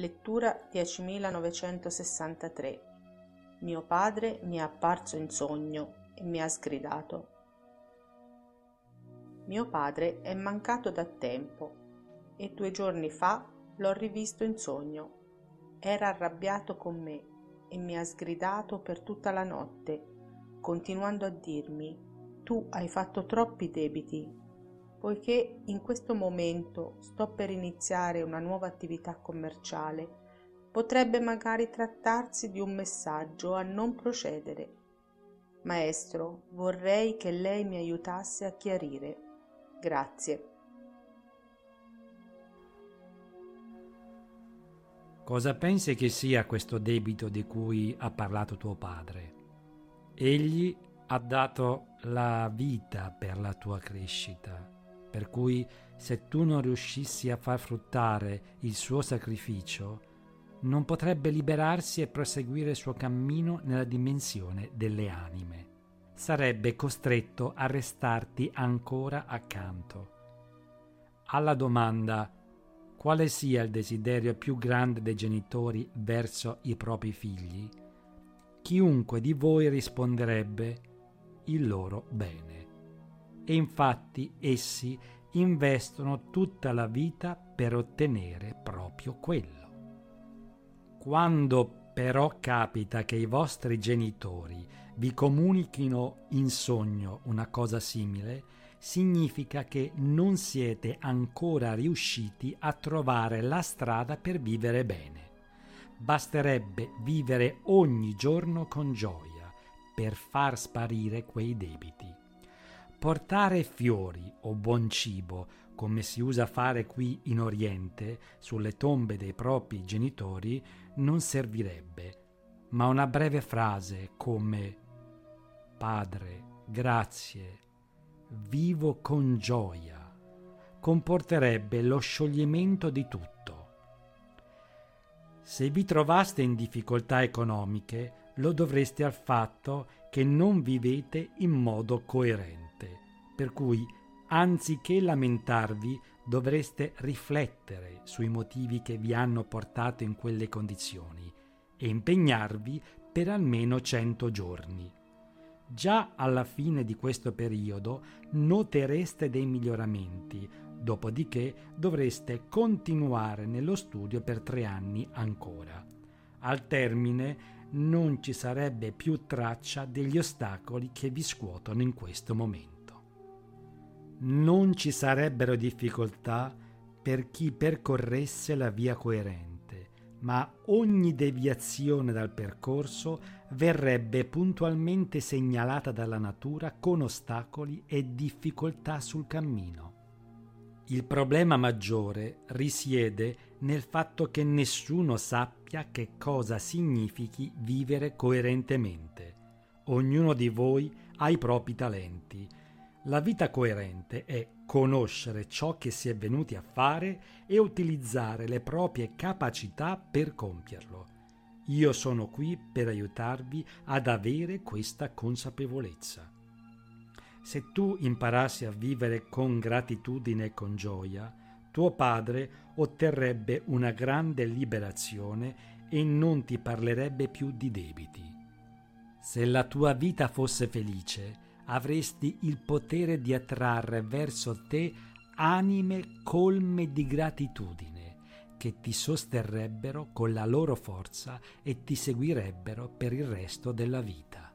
Lettura 10963 Mio padre mi è apparso in sogno e mi ha sgridato. Mio padre è mancato da tempo e due giorni fa l'ho rivisto in sogno. Era arrabbiato con me e mi ha sgridato per tutta la notte, continuando a dirmi tu hai fatto troppi debiti poiché in questo momento sto per iniziare una nuova attività commerciale, potrebbe magari trattarsi di un messaggio a non procedere. Maestro, vorrei che lei mi aiutasse a chiarire. Grazie. Cosa pensi che sia questo debito di cui ha parlato tuo padre? Egli ha dato la vita per la tua crescita per cui se tu non riuscissi a far fruttare il suo sacrificio, non potrebbe liberarsi e proseguire il suo cammino nella dimensione delle anime. Sarebbe costretto a restarti ancora accanto. Alla domanda quale sia il desiderio più grande dei genitori verso i propri figli, chiunque di voi risponderebbe il loro bene e infatti essi investono tutta la vita per ottenere proprio quello. Quando però capita che i vostri genitori vi comunichino in sogno una cosa simile, significa che non siete ancora riusciti a trovare la strada per vivere bene. Basterebbe vivere ogni giorno con gioia per far sparire quei debiti. Portare fiori o buon cibo, come si usa fare qui in Oriente, sulle tombe dei propri genitori, non servirebbe, ma una breve frase come Padre, grazie, vivo con gioia, comporterebbe lo scioglimento di tutto. Se vi trovaste in difficoltà economiche, lo dovreste al fatto che non vivete in modo coerente per cui anziché lamentarvi dovreste riflettere sui motivi che vi hanno portato in quelle condizioni e impegnarvi per almeno cento giorni. Già alla fine di questo periodo notereste dei miglioramenti, dopodiché dovreste continuare nello studio per tre anni ancora. Al termine non ci sarebbe più traccia degli ostacoli che vi scuotono in questo momento non ci sarebbero difficoltà per chi percorresse la via coerente, ma ogni deviazione dal percorso verrebbe puntualmente segnalata dalla natura con ostacoli e difficoltà sul cammino. Il problema maggiore risiede nel fatto che nessuno sappia che cosa significhi vivere coerentemente. Ognuno di voi ha i propri talenti, la vita coerente è conoscere ciò che si è venuti a fare e utilizzare le proprie capacità per compierlo. Io sono qui per aiutarvi ad avere questa consapevolezza. Se tu imparassi a vivere con gratitudine e con gioia, tuo padre otterrebbe una grande liberazione e non ti parlerebbe più di debiti. Se la tua vita fosse felice, avresti il potere di attrarre verso te anime colme di gratitudine che ti sosterrebbero con la loro forza e ti seguirebbero per il resto della vita.